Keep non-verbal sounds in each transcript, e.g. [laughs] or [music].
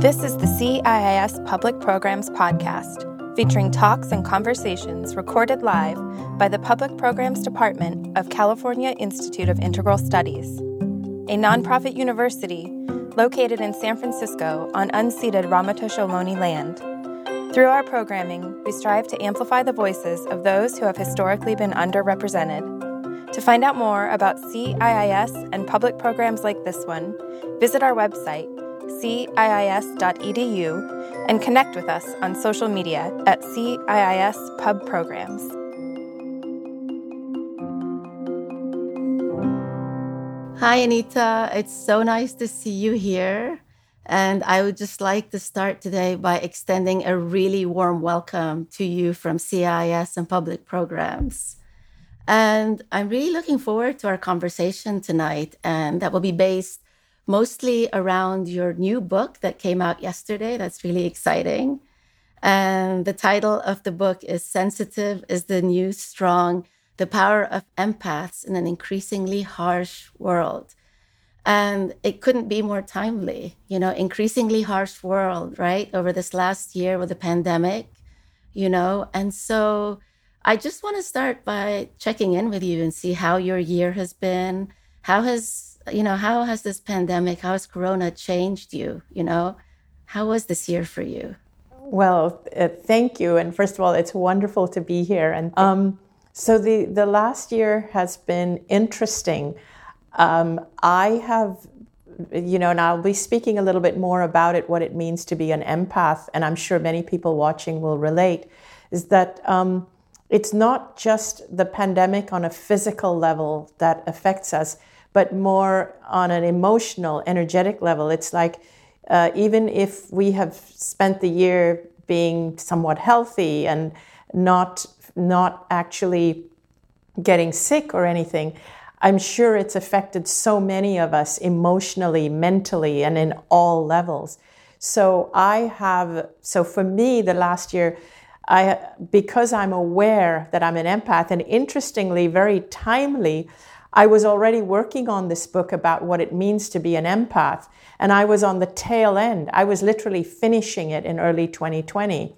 This is the CIIS Public Programs Podcast, featuring talks and conversations recorded live by the Public Programs Department of California Institute of Integral Studies, a nonprofit university located in San Francisco on unceded Ramaytush Ohlone land. Through our programming, we strive to amplify the voices of those who have historically been underrepresented. To find out more about CIIS and public programs like this one, visit our website ciis.edu, and connect with us on social media at CIIS Pub Programs. Hi, Anita. It's so nice to see you here. And I would just like to start today by extending a really warm welcome to you from CIIS and Public Programs. And I'm really looking forward to our conversation tonight, and that will be based mostly around your new book that came out yesterday. That's really exciting. And the title of the book is Sensitive is the New Strong The Power of Empaths in an Increasingly Harsh World. And it couldn't be more timely, you know, increasingly harsh world, right? Over this last year with the pandemic, you know. And so I just want to start by checking in with you and see how your year has been. How has you know, how has this pandemic, how has Corona changed you? You know, how was this year for you? Well, uh, thank you. And first of all, it's wonderful to be here. And um, so the, the last year has been interesting. Um, I have, you know, and I'll be speaking a little bit more about it, what it means to be an empath. And I'm sure many people watching will relate, is that um, it's not just the pandemic on a physical level that affects us but more on an emotional, energetic level. It's like uh, even if we have spent the year being somewhat healthy and not not actually getting sick or anything, I'm sure it's affected so many of us emotionally, mentally, and in all levels. So I have so for me the last year I because I'm aware that I'm an empath and interestingly very timely I was already working on this book about what it means to be an empath, and I was on the tail end. I was literally finishing it in early 2020.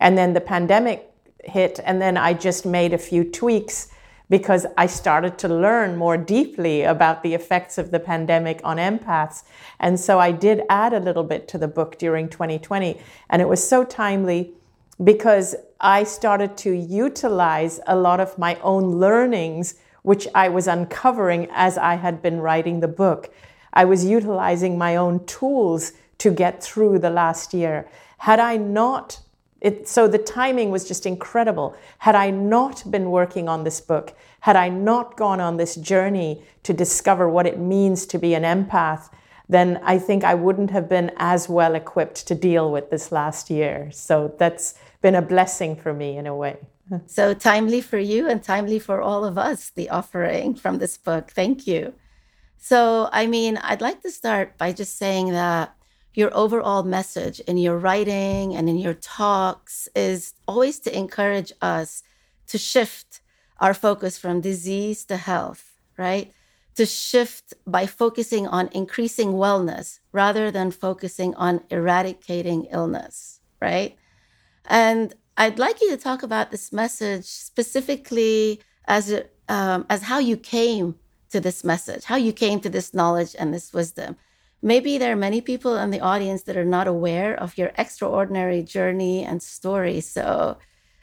And then the pandemic hit, and then I just made a few tweaks because I started to learn more deeply about the effects of the pandemic on empaths. And so I did add a little bit to the book during 2020. And it was so timely because I started to utilize a lot of my own learnings which I was uncovering as I had been writing the book. I was utilizing my own tools to get through the last year. Had I not, it, so the timing was just incredible. Had I not been working on this book, had I not gone on this journey to discover what it means to be an empath, then I think I wouldn't have been as well equipped to deal with this last year. So that's been a blessing for me in a way so timely for you and timely for all of us, the offering from this book. Thank you. So, I mean, I'd like to start by just saying that your overall message in your writing and in your talks is always to encourage us to shift our focus from disease to health, right? To shift by focusing on increasing wellness rather than focusing on eradicating illness, right? And I'd like you to talk about this message specifically as um, as how you came to this message, how you came to this knowledge and this wisdom. Maybe there are many people in the audience that are not aware of your extraordinary journey and story. So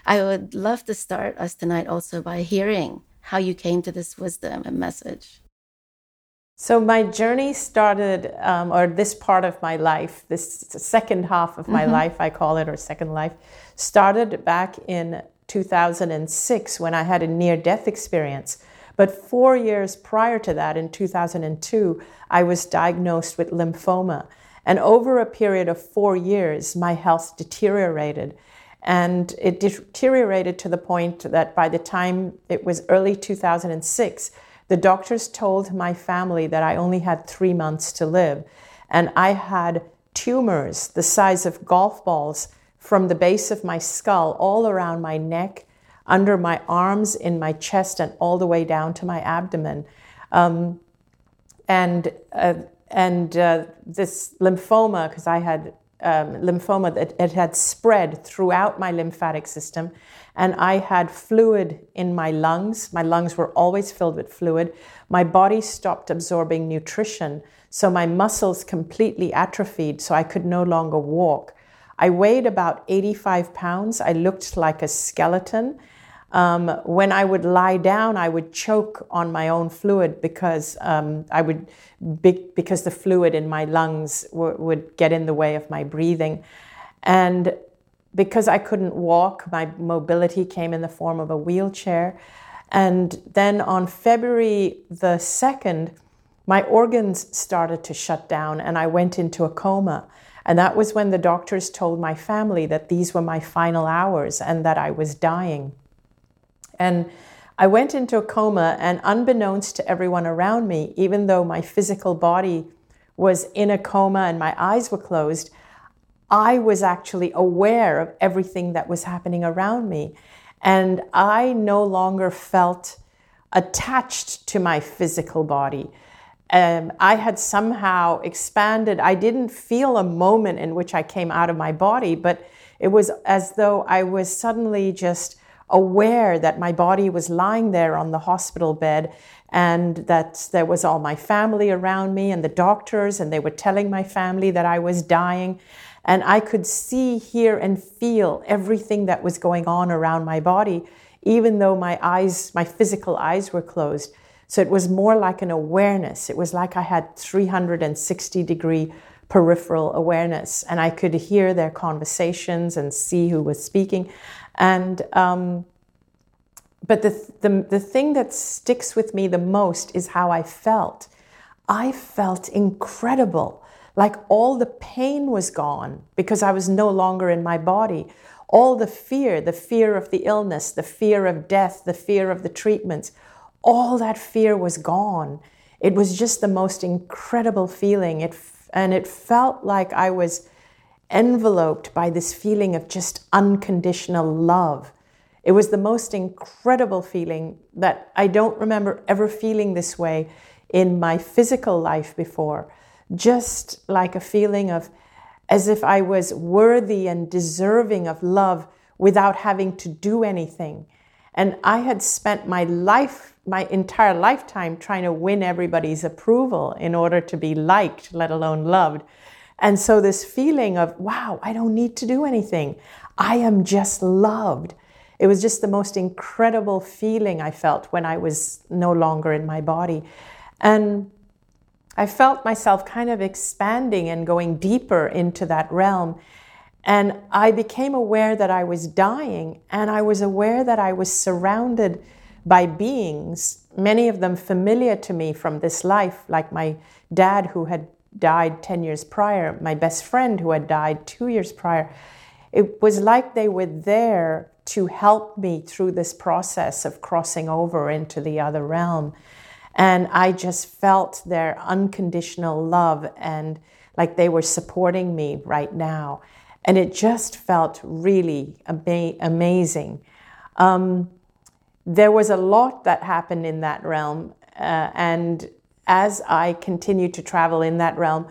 I would love to start us tonight also by hearing how you came to this wisdom and message. So my journey started, um, or this part of my life, this second half of my mm-hmm. life, I call it, or second life, started back in 2006 when I had a near death experience. But four years prior to that, in 2002, I was diagnosed with lymphoma. And over a period of four years, my health deteriorated. And it deteriorated to the point that by the time it was early 2006, the doctors told my family that I only had three months to live. And I had tumors the size of golf balls from the base of my skull all around my neck, under my arms, in my chest, and all the way down to my abdomen. Um, and uh, and uh, this lymphoma, because I had um, lymphoma that it had spread throughout my lymphatic system, and I had fluid in my lungs. My lungs were always filled with fluid. My body stopped absorbing nutrition, so my muscles completely atrophied, so I could no longer walk. I weighed about 85 pounds. I looked like a skeleton. Um, when I would lie down, I would choke on my own fluid because um, I would be, because the fluid in my lungs w- would get in the way of my breathing, and because I couldn't walk, my mobility came in the form of a wheelchair. And then on February the second, my organs started to shut down, and I went into a coma. And that was when the doctors told my family that these were my final hours and that I was dying. And I went into a coma, and unbeknownst to everyone around me, even though my physical body was in a coma and my eyes were closed, I was actually aware of everything that was happening around me. And I no longer felt attached to my physical body. Um, I had somehow expanded. I didn't feel a moment in which I came out of my body, but it was as though I was suddenly just aware that my body was lying there on the hospital bed and that there was all my family around me and the doctors, and they were telling my family that I was dying. And I could see, hear, and feel everything that was going on around my body, even though my eyes, my physical eyes were closed. So it was more like an awareness. It was like I had 360 degree peripheral awareness, and I could hear their conversations and see who was speaking. And um, but the, the the thing that sticks with me the most is how I felt. I felt incredible, like all the pain was gone because I was no longer in my body. All the fear, the fear of the illness, the fear of death, the fear of the treatments, all that fear was gone. It was just the most incredible feeling. It and it felt like I was enveloped by this feeling of just unconditional love. It was the most incredible feeling that I don't remember ever feeling this way in my physical life before. Just like a feeling of as if I was worthy and deserving of love without having to do anything. And I had spent my life, my entire lifetime, trying to win everybody's approval in order to be liked, let alone loved. And so, this feeling of, wow, I don't need to do anything. I am just loved. It was just the most incredible feeling I felt when I was no longer in my body. And I felt myself kind of expanding and going deeper into that realm. And I became aware that I was dying, and I was aware that I was surrounded by beings, many of them familiar to me from this life, like my dad who had died 10 years prior, my best friend who had died two years prior. It was like they were there to help me through this process of crossing over into the other realm. And I just felt their unconditional love and like they were supporting me right now. And it just felt really ama- amazing. Um, there was a lot that happened in that realm. Uh, and as I continued to travel in that realm,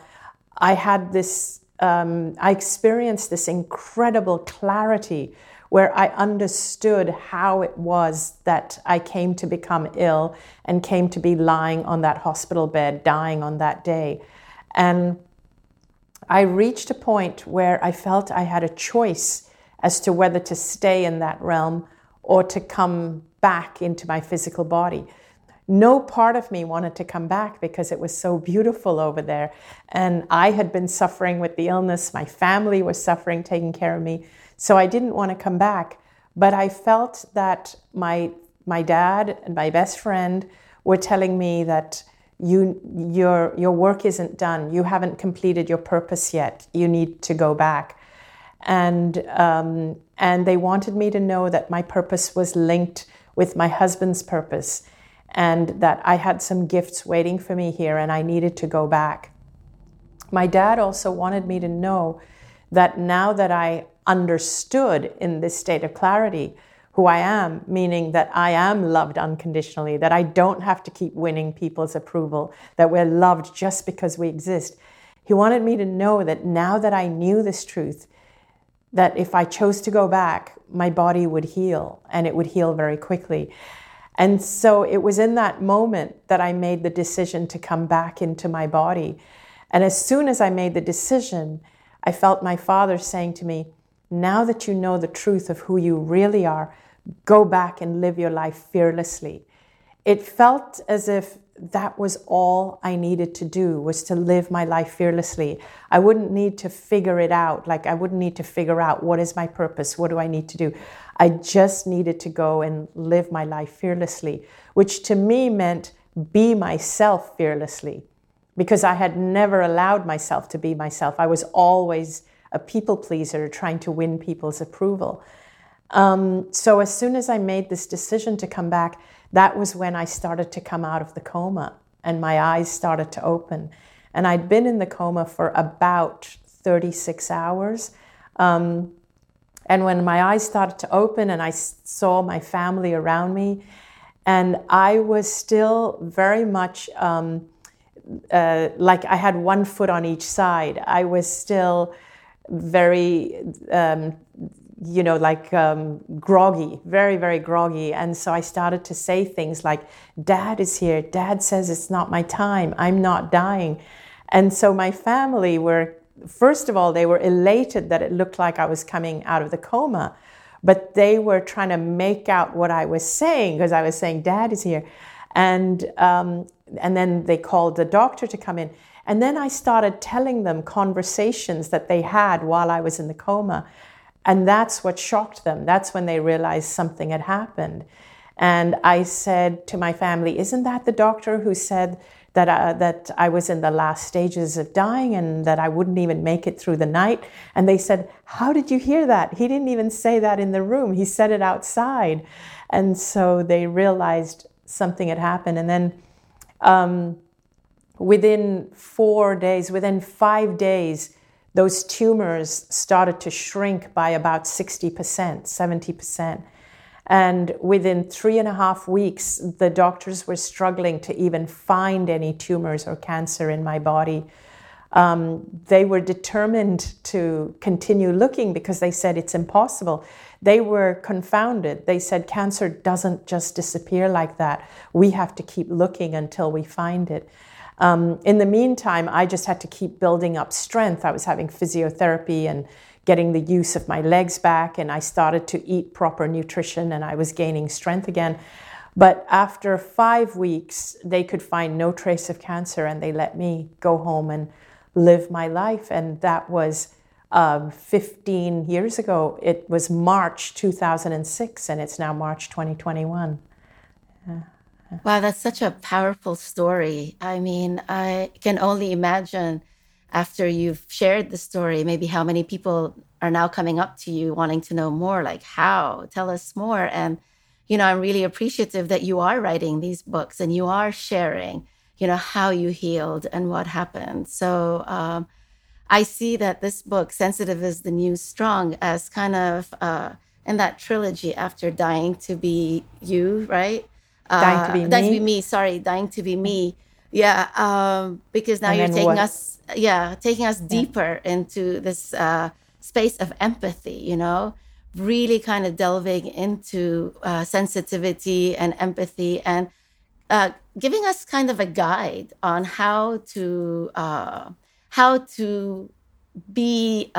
I had this, um, I experienced this incredible clarity where I understood how it was that I came to become ill and came to be lying on that hospital bed, dying on that day. And I reached a point where I felt I had a choice as to whether to stay in that realm or to come back into my physical body no part of me wanted to come back because it was so beautiful over there. And I had been suffering with the illness, my family was suffering, taking care of me. So I didn't want to come back. But I felt that my, my dad and my best friend were telling me that you, your, your work isn't done. You haven't completed your purpose yet. You need to go back. And, um, and they wanted me to know that my purpose was linked with my husband's purpose and that I had some gifts waiting for me here and I needed to go back. My dad also wanted me to know that now that I understood in this state of clarity who I am, meaning that I am loved unconditionally, that I don't have to keep winning people's approval, that we're loved just because we exist. He wanted me to know that now that I knew this truth, that if I chose to go back, my body would heal and it would heal very quickly. And so it was in that moment that I made the decision to come back into my body. And as soon as I made the decision, I felt my father saying to me, Now that you know the truth of who you really are, go back and live your life fearlessly. It felt as if that was all I needed to do was to live my life fearlessly. I wouldn't need to figure it out. Like I wouldn't need to figure out what is my purpose? What do I need to do? I just needed to go and live my life fearlessly, which to me meant be myself fearlessly because I had never allowed myself to be myself. I was always a people pleaser trying to win people's approval. Um, so as soon as I made this decision to come back, that was when I started to come out of the coma and my eyes started to open. And I'd been in the coma for about 36 hours. Um, and when my eyes started to open and I saw my family around me, and I was still very much um, uh, like I had one foot on each side. I was still very um, you know, like um, groggy, very, very groggy. And so I started to say things like, Dad is here. Dad says it's not my time. I'm not dying. And so my family were, first of all, they were elated that it looked like I was coming out of the coma. But they were trying to make out what I was saying because I was saying, Dad is here. And, um, and then they called the doctor to come in. And then I started telling them conversations that they had while I was in the coma. And that's what shocked them. That's when they realized something had happened. And I said to my family, Isn't that the doctor who said that, uh, that I was in the last stages of dying and that I wouldn't even make it through the night? And they said, How did you hear that? He didn't even say that in the room, he said it outside. And so they realized something had happened. And then um, within four days, within five days, those tumors started to shrink by about 60%, 70%. And within three and a half weeks, the doctors were struggling to even find any tumors or cancer in my body. Um, they were determined to continue looking because they said it's impossible. They were confounded. They said cancer doesn't just disappear like that. We have to keep looking until we find it. Um, in the meantime, I just had to keep building up strength. I was having physiotherapy and getting the use of my legs back, and I started to eat proper nutrition and I was gaining strength again. But after five weeks, they could find no trace of cancer and they let me go home and live my life. And that was uh, 15 years ago. It was March 2006, and it's now March 2021. Yeah. Wow, that's such a powerful story. I mean, I can only imagine after you've shared the story, maybe how many people are now coming up to you wanting to know more, like how, tell us more. And, you know, I'm really appreciative that you are writing these books and you are sharing, you know, how you healed and what happened. So um, I see that this book, Sensitive is the New Strong, as kind of uh, in that trilogy after dying to be you, right? Dying to be me. Uh, dying to be me. Sorry, dying to be me. Yeah, um, because now and you're taking what? us, yeah, taking us deeper into this uh, space of empathy. You know, really kind of delving into uh, sensitivity and empathy, and uh, giving us kind of a guide on how to uh, how to be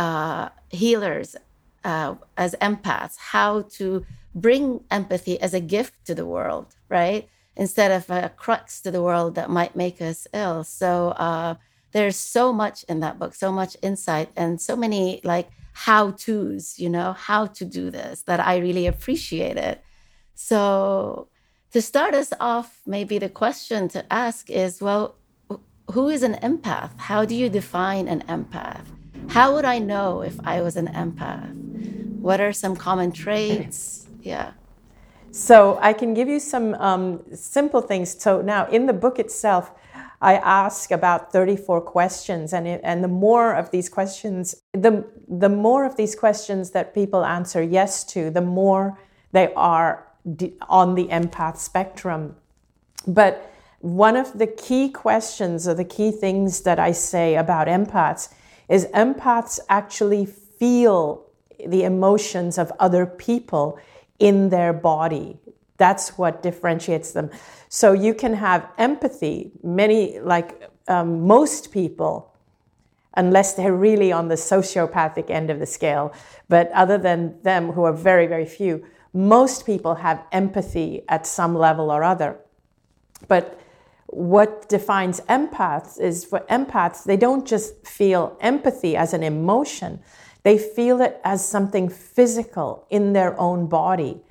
uh, as empaths, how to bring empathy as a gift to the world, right? Instead of a crux to the world that might make us ill. So uh, there's so much in that book, so much insight, and so many like how to's, you know, how to do this that I really appreciate it. So to start us off, maybe the question to ask is well, who is an empath? How do you define an empath? How would I know if I was an empath? What are some common [laughs] traits? Yeah. So I can give you some um, simple things. So now in the book itself, I ask about 34 questions, and it, and the more of these questions, the the more of these questions that people answer yes to, the more they are on the empath spectrum. But one of the key questions or the key things that I say about empaths is empaths actually feel the emotions of other people in their body. That's what differentiates them. So you can have empathy. Many, like um, most people, unless they're really on the sociopathic end of the scale, but other than them, who are very, very few, most people have empathy at some level or other. But what defines empaths is for empaths, they don't just feel empathy as an emotion, they feel it as something physical in their own body.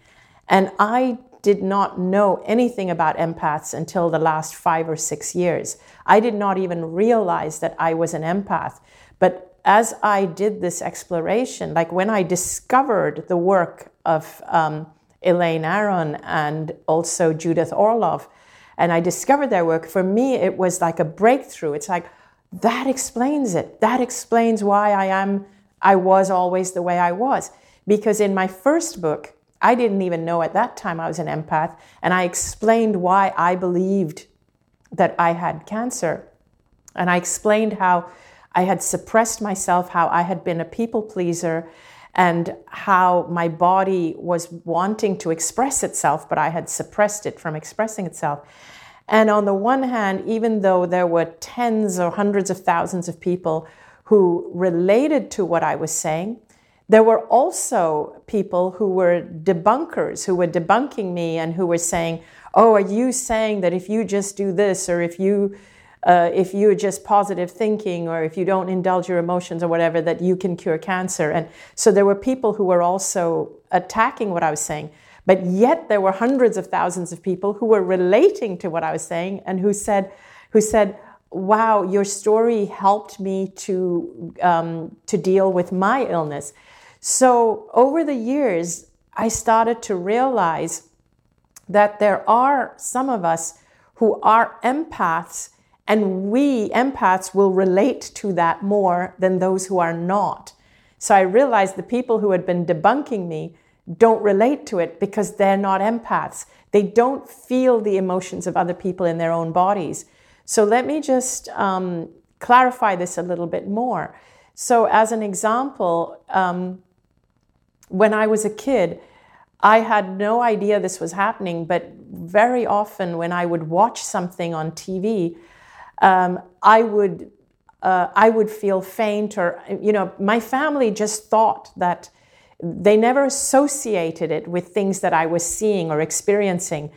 And I did not know anything about empaths until the last five or six years. I did not even realize that I was an empath. But as I did this exploration, like when I discovered the work of um, Elaine Aron and also Judith Orloff, and I discovered their work, for me, it was like a breakthrough. It's like, that explains it. That explains why I am, I was always the way I was. Because in my first book, I didn't even know at that time I was an empath, and I explained why I believed that I had cancer. And I explained how I had suppressed myself, how I had been a people pleaser, and how my body was wanting to express itself, but I had suppressed it from expressing itself. And on the one hand, even though there were tens or hundreds of thousands of people who related to what I was saying, there were also people who were debunkers, who were debunking me and who were saying, Oh, are you saying that if you just do this, or if you uh, if you're just positive thinking or if you don't indulge your emotions or whatever, that you can cure cancer. And so there were people who were also attacking what I was saying. But yet there were hundreds of thousands of people who were relating to what I was saying and who said, who said, wow, your story helped me to, um, to deal with my illness. So over the years, I started to realize that there are some of us who are empaths and we empaths will relate to that more than those who are not. So I realized the people who had been debunking me don't relate to it because they're not empaths. They don't feel the emotions of other people in their own bodies. So let me just um, clarify this a little bit more. So, as an example, um, when I was a kid, I had no idea this was happening, but very often when I would watch something on TV, um, I would uh, I would feel faint, or you know, my family just thought that they never associated it with things that I was seeing or experiencing.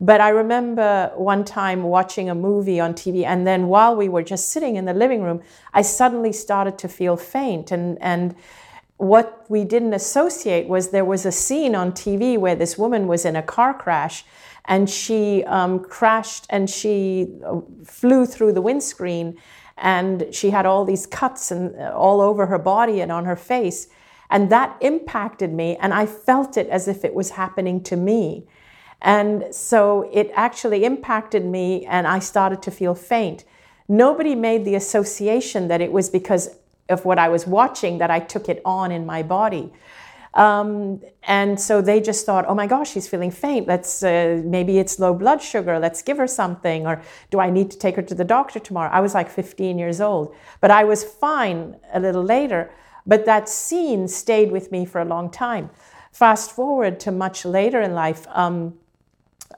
But I remember one time watching a movie on TV, and then while we were just sitting in the living room, I suddenly started to feel faint. And, and what we didn't associate was there was a scene on TV where this woman was in a car crash and she um, crashed and she uh, flew through the windscreen and she had all these cuts and uh, all over her body and on her face. And that impacted me and i felt it as if it was happening to me. And so it actually impacted me and i started to feel faint. Nobody made the association that it was because of what i was watching that i took it on in my body um, and so they just thought, oh my gosh, she's feeling faint. Let's uh, maybe it's low blood sugar. Let's give her something. Or do I need to take her to the doctor tomorrow? I was like 15 years old, but I was fine a little later. But that scene stayed with me for a long time. Fast forward to much later in life. Um,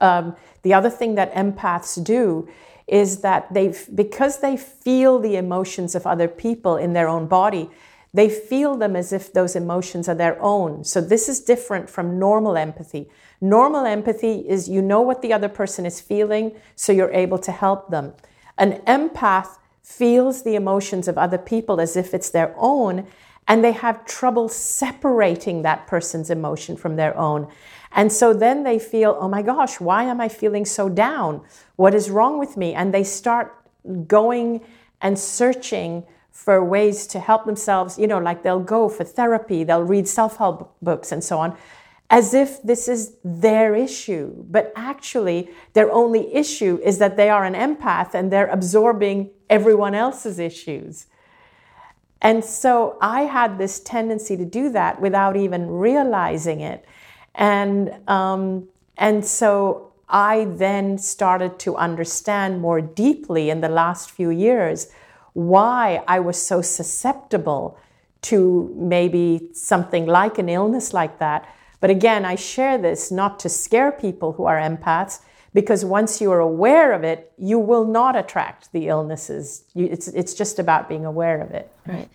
um, the other thing that empaths do is that they, because they feel the emotions of other people in their own body, they feel them as if those emotions are their own. So this is different from normal empathy. Normal empathy is you know what the other person is feeling, so you're able to help them. An empath feels the emotions of other people as if it's their own, and they have trouble separating that person's emotion from their own. And so then they feel, oh my gosh, why am I feeling so down? What is wrong with me? And they start going and searching for ways to help themselves, you know, like they'll go for therapy, they'll read self help books and so on, as if this is their issue. But actually, their only issue is that they are an empath and they're absorbing everyone else's issues. And so I had this tendency to do that without even realizing it. And, um, and so I then started to understand more deeply in the last few years why I was so susceptible to maybe something like an illness like that. But again, I share this not to scare people who are empaths, because once you are aware of it, you will not attract the illnesses. You, it's, it's just about being aware of it. Right.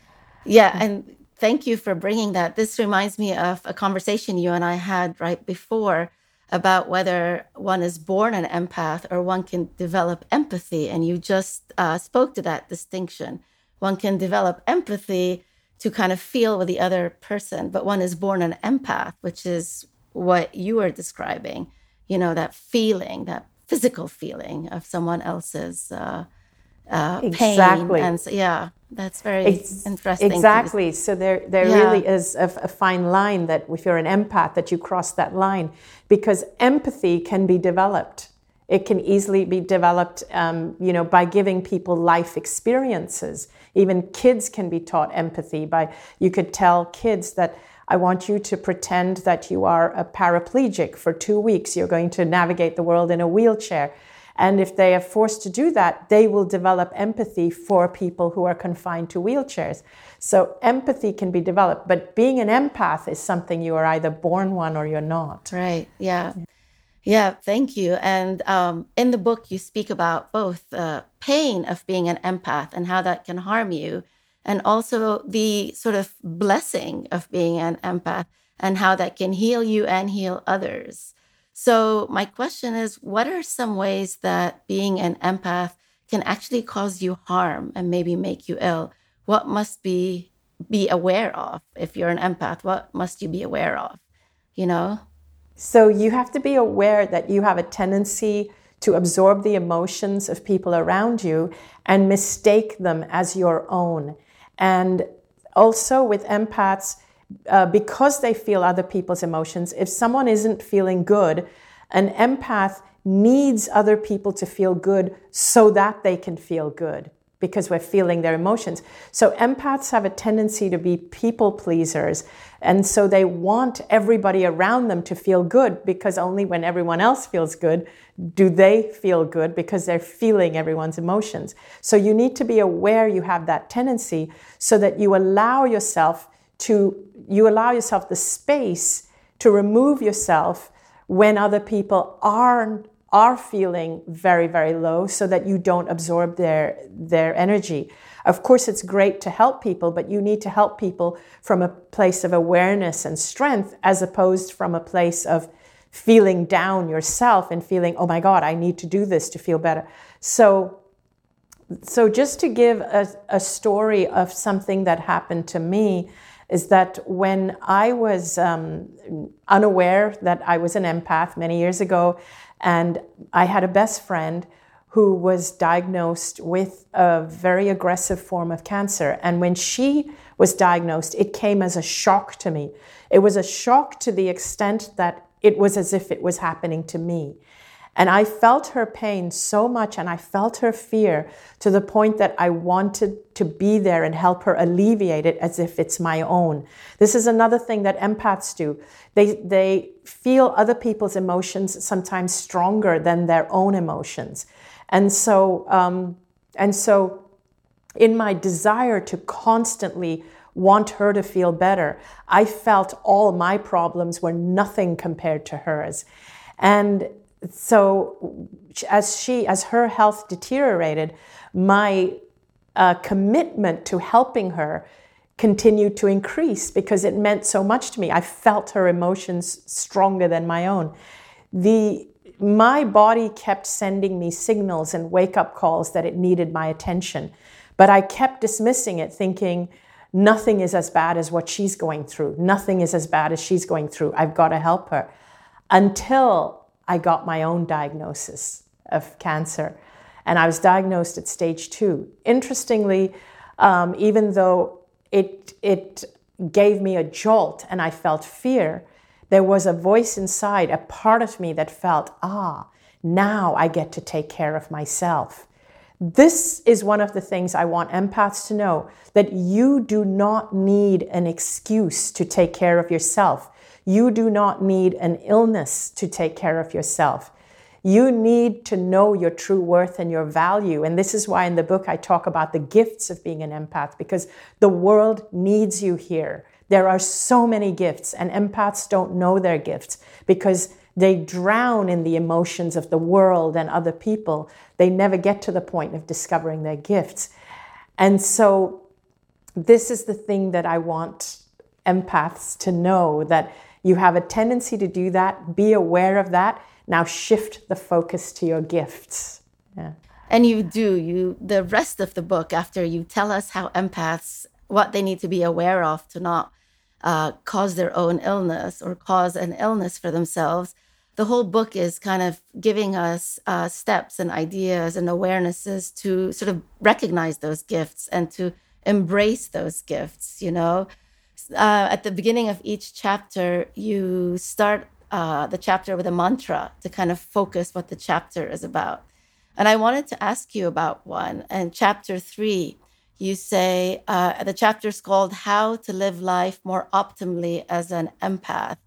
Yeah. And thank you for bringing that. This reminds me of a conversation you and I had right before about whether one is born an empath or one can develop empathy. And you just uh, spoke to that distinction. One can develop empathy to kind of feel with the other person, but one is born an empath, which is what you are describing, you know, that feeling, that physical feeling of someone else's uh, uh, exactly. pain. And so, yeah, that's very Ex- interesting. Exactly. So there, there yeah. really is a, a, fine line that if you're an empath, that you cross that line because empathy can be developed. It can easily be developed, um, you know, by giving people life experiences. Even kids can be taught empathy by. You could tell kids that I want you to pretend that you are a paraplegic for two weeks. You're going to navigate the world in a wheelchair and if they are forced to do that, they will develop empathy for people who are confined to wheelchairs. So empathy can be developed, but being an empath is something you are either born one or you're not. Right. Yeah. Yeah. Thank you. And um, in the book, you speak about both the pain of being an empath and how that can harm you, and also the sort of blessing of being an empath and how that can heal you and heal others. So, my question is what are some ways that being an empath can actually cause you harm and maybe make you ill? What must be be aware of if you're an empath? What must you be aware of? You know? So, you have to be aware that you have a tendency to absorb the emotions of people around you and mistake them as your own. And also with empaths, uh, because they feel other people's emotions, if someone isn't feeling good, an empath needs other people to feel good so that they can feel good because we're feeling their emotions. So empaths have a tendency to be people pleasers. And so they want everybody around them to feel good because only when everyone else feels good do they feel good because they're feeling everyone's emotions. So you need to be aware you have that tendency so that you allow yourself to you allow yourself the space to remove yourself when other people are are feeling very very low so that you don't absorb their their energy. Of course it's great to help people but you need to help people from a place of awareness and strength as opposed from a place of feeling down yourself and feeling oh my god i need to do this to feel better. So so just to give a, a story of something that happened to me is that when I was um, unaware that I was an empath many years ago, and I had a best friend who was diagnosed with a very aggressive form of cancer. And when she was diagnosed, it came as a shock to me. It was a shock to the extent that it was as if it was happening to me. And I felt her pain so much and I felt her fear to the point that I wanted to be there and help her alleviate it as if it's my own. This is another thing that empaths do. They, they feel other people's emotions sometimes stronger than their own emotions. And so, um, and so in my desire to constantly want her to feel better, I felt all my problems were nothing compared to hers. And so as she as her health deteriorated my uh, commitment to helping her continued to increase because it meant so much to me. I felt her emotions stronger than my own. The my body kept sending me signals and wake up calls that it needed my attention but i kept dismissing it thinking nothing is as bad as what she's going through. Nothing is as bad as she's going through. I've got to help her. Until I got my own diagnosis of cancer. And I was diagnosed at stage two. Interestingly, um, even though it, it gave me a jolt and I felt fear, there was a voice inside, a part of me that felt, ah, now I get to take care of myself. This is one of the things I want empaths to know that you do not need an excuse to take care of yourself. You do not need an illness to take care of yourself. You need to know your true worth and your value. And this is why in the book I talk about the gifts of being an empath because the world needs you here. There are so many gifts, and empaths don't know their gifts because they drown in the emotions of the world and other people. They never get to the point of discovering their gifts. And so, this is the thing that I want empaths to know that you have a tendency to do that. Be aware of that. Now shift the focus to your gifts. Yeah. And you do. You the rest of the book after you tell us how empaths what they need to be aware of to not uh, cause their own illness or cause an illness for themselves. The whole book is kind of giving us uh, steps and ideas and awarenesses to sort of recognize those gifts and to embrace those gifts, you know. Uh, at the beginning of each chapter, you start uh, the chapter with a mantra to kind of focus what the chapter is about. And I wanted to ask you about one. And chapter three, you say uh, the chapter is called How to Live Life More Optimally as an Empath.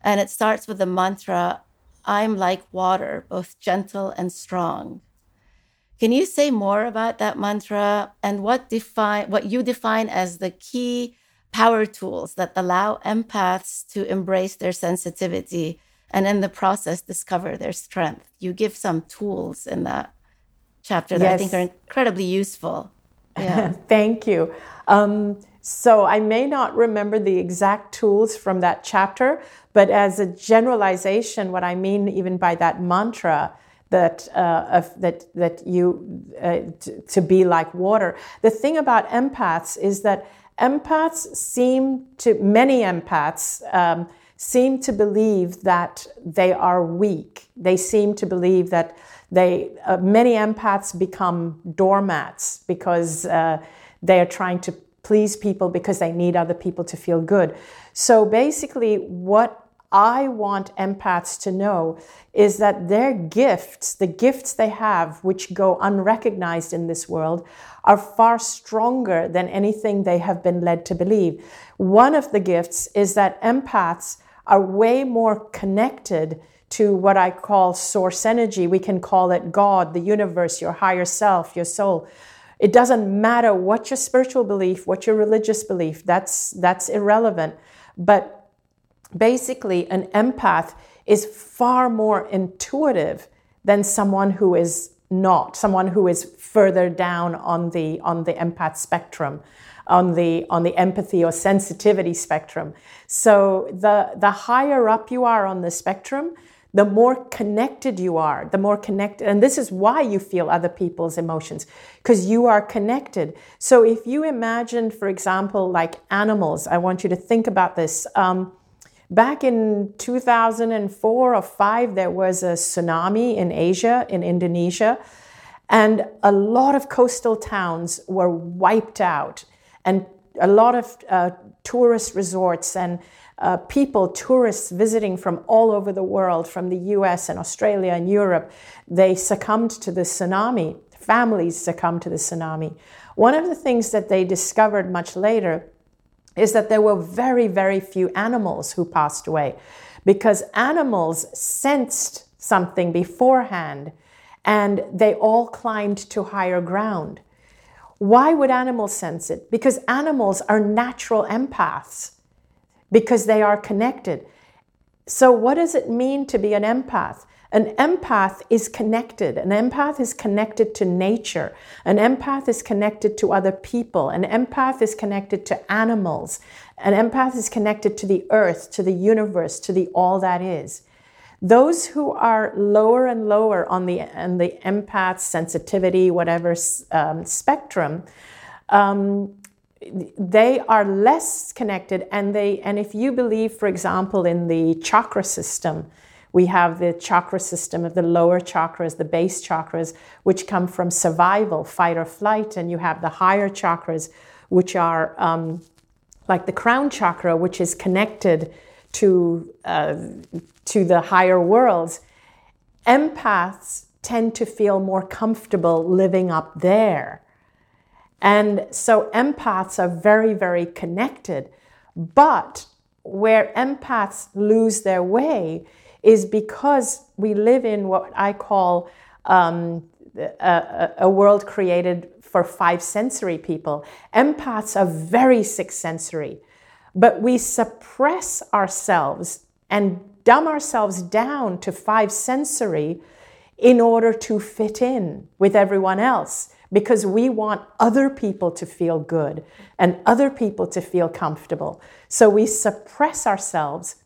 And it starts with the mantra I'm like water, both gentle and strong. Can you say more about that mantra and what define what you define as the key power tools that allow empaths to embrace their sensitivity and in the process discover their strength. You give some tools in that chapter that yes. I think are incredibly useful. [laughs] Yeah. Thank you. Um, so I may not remember the exact tools from that chapter, but as a generalization, what I mean even by that mantra that uh, of, that that you uh, t- to be like water. The thing about empaths is that empaths seem to, many empaths um, seem to believe that they are weak. They seem to believe that they, uh, many empaths become doormats because uh, they are trying to please people because they need other people to feel good. So basically, what I want empaths to know is that their gifts, the gifts they have, which go unrecognized in this world, are far stronger than anything they have been led to believe. One of the gifts is that empaths are way more connected to what I call source energy. We can call it God, the universe, your higher self, your soul. It doesn't matter what your spiritual belief, what your religious belief, that's, that's irrelevant. But basically an empath is far more intuitive than someone who is not someone who is further down on the on the empath spectrum on the on the empathy or sensitivity spectrum. So the the higher up you are on the spectrum the more connected you are the more connected and this is why you feel other people's emotions because you are connected. So if you imagine for example like animals i want you to think about this um, Back in 2004 or 5, there was a tsunami in Asia, in Indonesia, and a lot of coastal towns were wiped out, and a lot of uh, tourist resorts and uh, people, tourists visiting from all over the world, from the US and Australia and Europe, they succumbed to the tsunami. Families succumbed to the tsunami. One of the things that they discovered much later is that there were very, very few animals who passed away because animals sensed something beforehand and they all climbed to higher ground. Why would animals sense it? Because animals are natural empaths because they are connected. So, what does it mean to be an empath? An empath is connected. An empath is connected to nature. An empath is connected to other people. An empath is connected to animals. An empath is connected to the earth, to the universe, to the all that is. Those who are lower and lower on the, on the empath sensitivity, whatever um, spectrum, um, they are less connected. And they, and if you believe, for example, in the chakra system, we have the chakra system of the lower chakras, the base chakras, which come from survival, fight or flight, and you have the higher chakras, which are um, like the crown chakra, which is connected to uh, to the higher worlds. Empaths tend to feel more comfortable living up there. And so empaths are very, very connected. But where empaths lose their way is because we live in what I call um, a, a world created for five sensory people. Empaths are very six sensory, but we suppress ourselves and dumb ourselves down to five sensory in order to fit in with everyone else because we want other people to feel good and other people to feel comfortable. So we suppress ourselves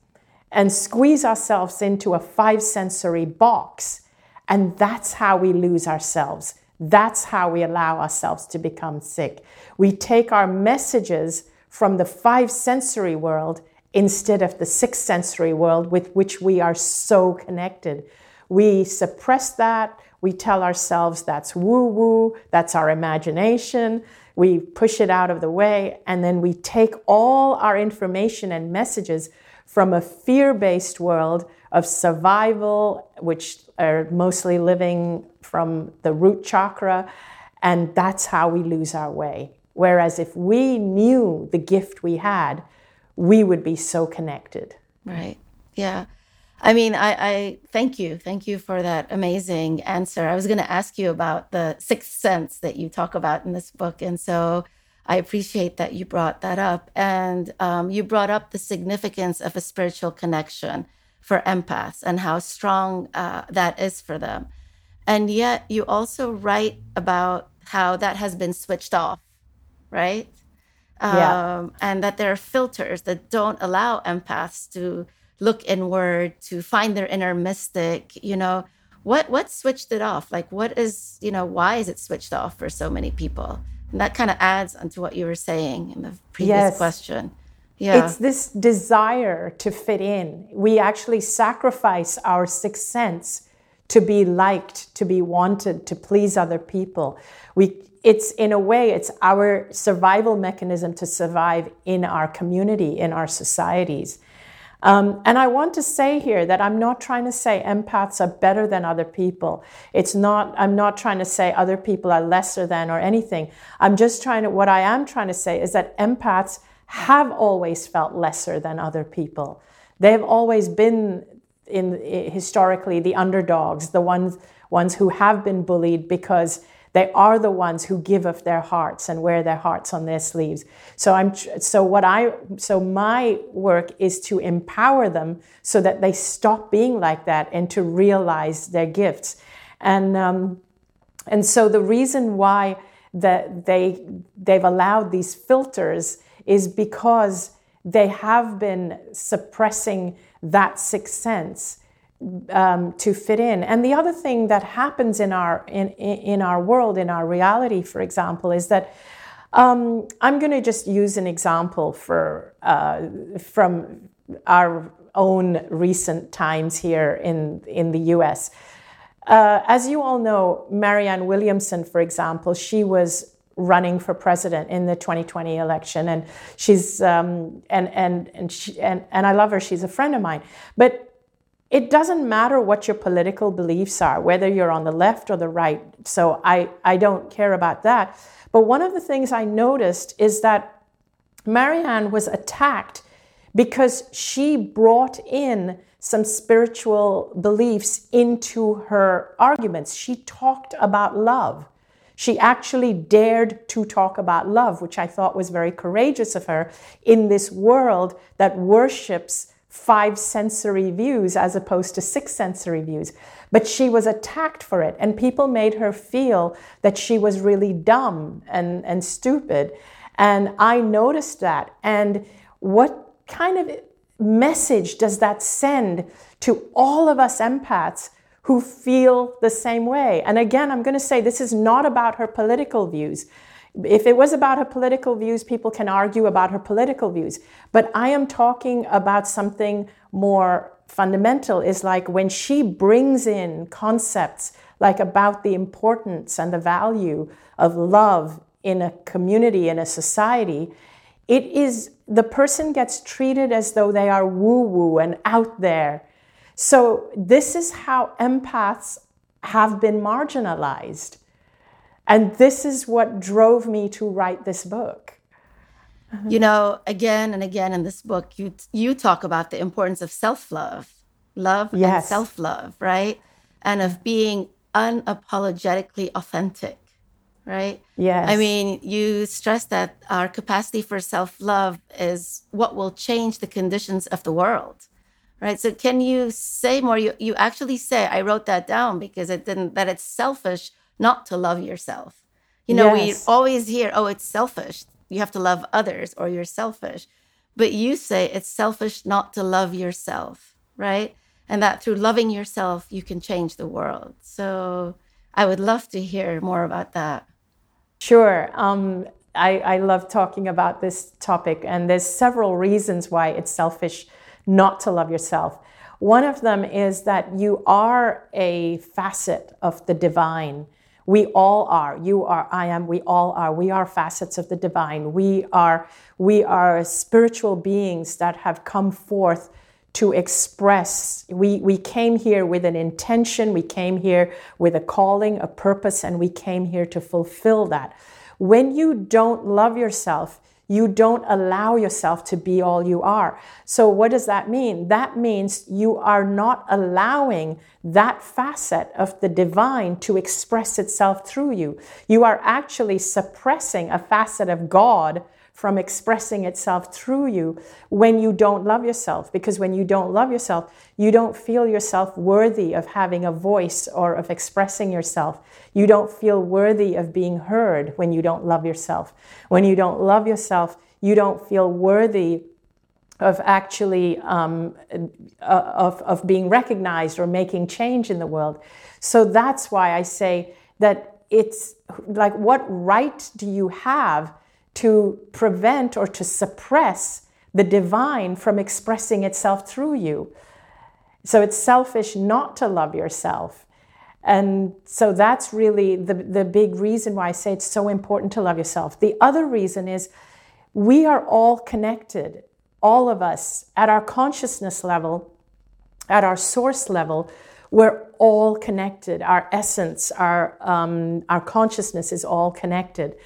and squeeze ourselves into a five sensory box. And that's how we lose ourselves. That's how we allow ourselves to become sick. We take our messages from the five sensory world instead of the six sensory world with which we are so connected. We suppress that. We tell ourselves that's woo woo, that's our imagination. We push it out of the way, and then we take all our information and messages from a fear based world of survival, which are mostly living from the root chakra, and that's how we lose our way. Whereas if we knew the gift we had, we would be so connected. Right. Yeah. I mean, I, I thank you. Thank you for that amazing answer. I was going to ask you about the sixth sense that you talk about in this book. And so I appreciate that you brought that up. And um, you brought up the significance of a spiritual connection for empaths and how strong uh, that is for them. And yet, you also write about how that has been switched off, right? Yeah. Um, and that there are filters that don't allow empaths to look inward to find their inner mystic you know what what switched it off like what is you know why is it switched off for so many people and that kind of adds onto what you were saying in the previous yes. question. Yeah. It's this desire to fit in. We actually sacrifice our sixth sense to be liked to be wanted to please other people. We it's in a way it's our survival mechanism to survive in our community in our societies um, and I want to say here that I'm not trying to say empaths are better than other people. It's not, I'm not trying to say other people are lesser than or anything. I'm just trying to, what I am trying to say is that empaths have always felt lesser than other people. They've always been in historically the underdogs, the ones ones who have been bullied because they are the ones who give of their hearts and wear their hearts on their sleeves. So I'm so what I so my work is to empower them so that they stop being like that and to realize their gifts. And um, and so the reason why that they they've allowed these filters is because they have been suppressing that sixth sense um, to fit in. And the other thing that happens in our in in our world, in our reality, for example, is that um, I'm going to just use an example for uh, from our own recent times here in in the U.S. Uh, as you all know, Marianne Williamson, for example, she was running for president in the 2020 election, and she's um, and and and she, and and I love her. She's a friend of mine, but it doesn't matter what your political beliefs are, whether you're on the left or the right. So I, I don't care about that. But one of the things I noticed is that Marianne was attacked because she brought in some spiritual beliefs into her arguments. She talked about love. She actually dared to talk about love, which I thought was very courageous of her in this world that worships five sensory views as opposed to six sensory views. But she was attacked for it, and people made her feel that she was really dumb and, and stupid. And I noticed that. And what kind of message does that send to all of us empaths who feel the same way? And again, I'm going to say this is not about her political views. If it was about her political views, people can argue about her political views. But I am talking about something more fundamental, is like when she brings in concepts like about the importance and the value of love in a community, in a society, it is the person gets treated as though they are woo woo and out there. So, this is how empaths have been marginalized. And this is what drove me to write this book. You know, again and again in this book, you you talk about the importance of self love, love Yes. and self love, right? And of being unapologetically authentic, right? Yes. I mean, you stress that our capacity for self love is what will change the conditions of the world, right? So, can you say more? You, you actually say, I wrote that down because it didn't, that it's selfish not to love yourself. You know, Yes. we always hear, oh, it's selfish. You have to love others or you're selfish. But you say it's selfish not to love yourself, right? And that through loving yourself, you can change the world. So, I would love to hear more about that. Sure. Um, I, I love talking about this topic, and there's several reasons why it's selfish not to love yourself. One of them is that you are a facet of the divine. We all are. You are. I am. We all are. We are facets of the divine. We are. We are spiritual beings that have come forth to express. We, we came here with an intention, we came here with a calling, a purpose, and we came here to fulfill that. When you don't love yourself, you don't allow yourself to be all you are. So, what does that mean? That means you are not allowing that facet of the divine to express itself through you. You are actually suppressing a facet of God from expressing itself through you when you don't love yourself. Because when you don't love yourself, you don't feel yourself worthy of having a voice or of expressing yourself. You don't feel worthy of being heard when you don't love yourself. When you don't love yourself, you don't feel worthy of actually um, uh, of, of being recognized or making change in the world. So that's why I say that it's like, what right do you have to prevent or to suppress the divine from expressing itself through you? So it's selfish not to love yourself. And so that's really the, the big reason why I say it's so important to love yourself. The other reason is we are all connected, all of us, at our consciousness level, at our source level. We're all connected. Our essence, our, um, our consciousness is all connected.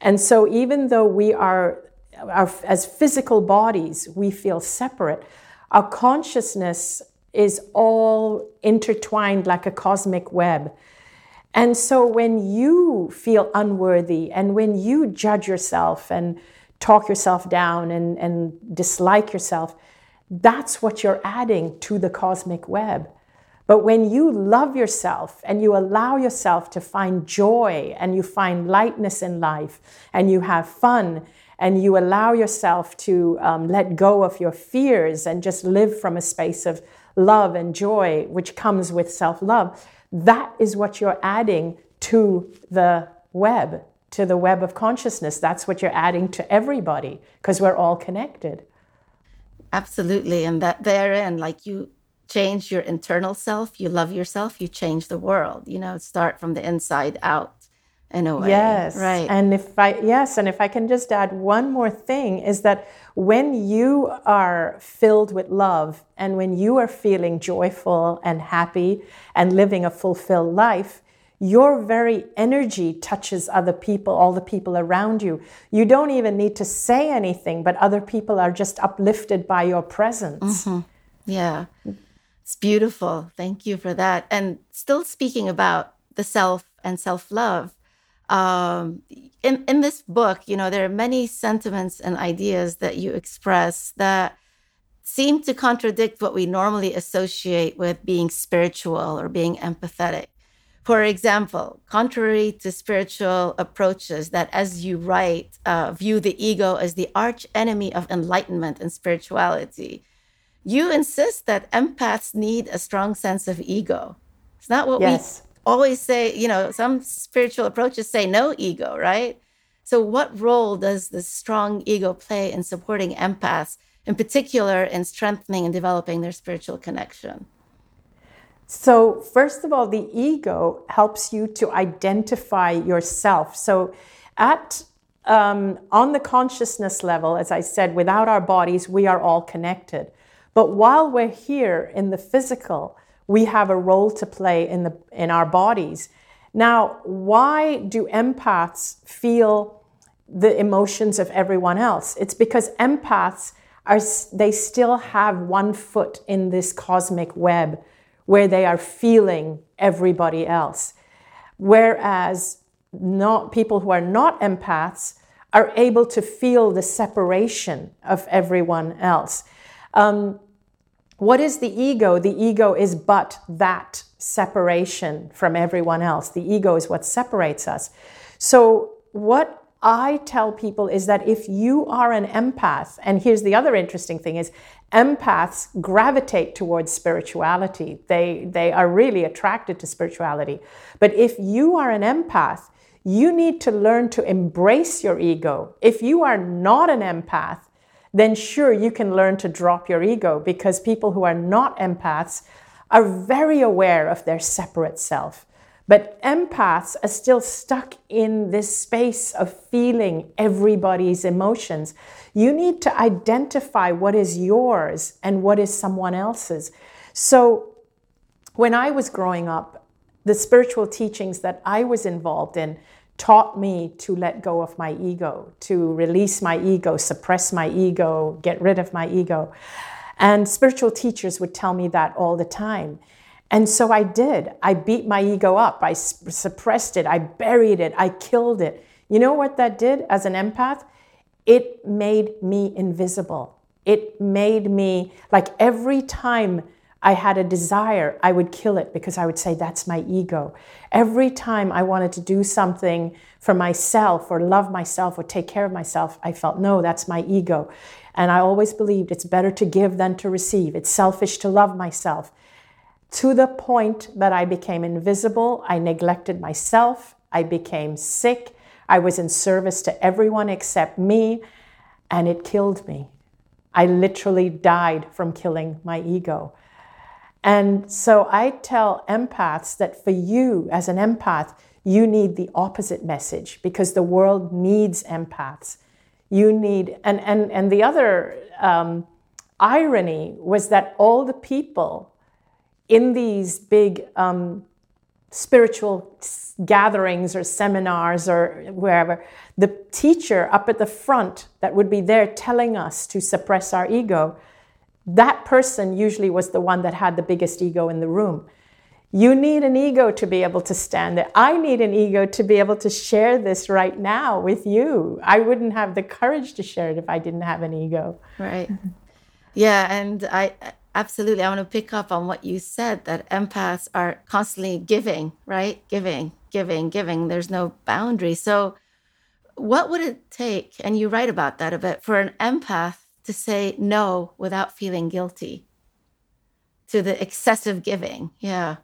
And so, even though we are, our, as physical bodies, we feel separate, our consciousness is all intertwined like a cosmic web. And so, when you feel unworthy and when you judge yourself and talk yourself down and, and dislike yourself, that's what you're adding to the cosmic web. But when you love yourself and you allow yourself to find joy and you find lightness in life and you have fun and you allow yourself to um, let go of your fears and just live from a space of love and joy, which comes with self love, that is what you're adding to the web, to the web of consciousness. That's what you're adding to everybody because we're all connected. Absolutely. And that therein, like you change your internal self, you love yourself, you change the world. You know, start from the inside out in a way. Yes. Right. And if I yes, and if I can just add one more thing is that when you are filled with love and when you are feeling joyful and happy and living a fulfilled life, your very energy touches other people, all the people around you. You don't even need to say anything, but other people are just uplifted by your presence. Mm-hmm. Yeah. It's beautiful. Thank you for that. And still speaking about the self and self love, um, in, in this book, you know, there are many sentiments and ideas that you express that seem to contradict what we normally associate with being spiritual or being empathetic. For example, contrary to spiritual approaches that, as you write, uh, view the ego as the arch enemy of enlightenment and spirituality, you insist that empaths need a strong sense of ego. It's not what Yes. we always say, you know, some spiritual approaches say no ego, right? So, what role does this strong ego play in supporting empaths, in particular in strengthening and developing their spiritual connection? So, first of all, the ego helps you to identify yourself. So, at um, on the consciousness level, as I said, without our bodies, we are all connected. But while we're here in the physical, we have a role to play in the in our bodies. Now, why do empaths feel the emotions of everyone else? It's because empaths are they still have one foot in this cosmic web where they are feeling everybody else. Whereas not people who are not empaths are able to feel the separation of everyone else. Um, what is the ego? The ego is but that separation from everyone else. The ego is what separates us. So, what I tell people is that if you are an empath, and here's the other interesting thing is empaths gravitate towards spirituality. They, they are really attracted to spirituality. But if you are an empath, you need to learn to embrace your ego. If you are not an empath, then sure, you can learn to drop your ego because people who are not empaths are very aware of their separate self. But empaths are still stuck in this space of feeling everybody's emotions. You need to identify what is yours and what is someone else's. So, when I was growing up, the spiritual teachings that I was involved in taught me to let go of my ego, to release my ego, suppress my ego, get rid of my ego. And spiritual teachers would tell me that all the time. And so I did. I beat my ego up. I suppressed it. I buried it. I killed it. You know what that did as an empath? It made me invisible. It made me, like every time I had a desire, I would kill it because I would say, that's my ego. Every time I wanted to do something for myself or love myself or take care of myself, I felt, no, that's my ego. And I always believed it's better to give than to receive. It's selfish to love myself to the point that I became invisible. I neglected myself. I became sick. I was in service to everyone except me, and it killed me. I literally died from killing my ego. And so I tell empaths that for you, as an empath, you need the opposite message because the world needs empaths. You need, and, and, and the other um, irony was that all the people in these big um, spiritual gatherings or seminars or wherever, the teacher up at the front that would be there telling us to suppress our ego, that person usually was the one that had the biggest ego in the room. You need an ego to be able to stand there. I need an ego to be able to share this right now with you. I wouldn't have the courage to share it if I didn't have an ego. Right. Yeah, and I absolutely. I want to pick up on what you said that empaths are constantly giving, right? Giving, giving, giving. There's no boundary. So, what would it take, and you write about that a bit, for an empath to say no without feeling guilty to the excessive giving? Yeah.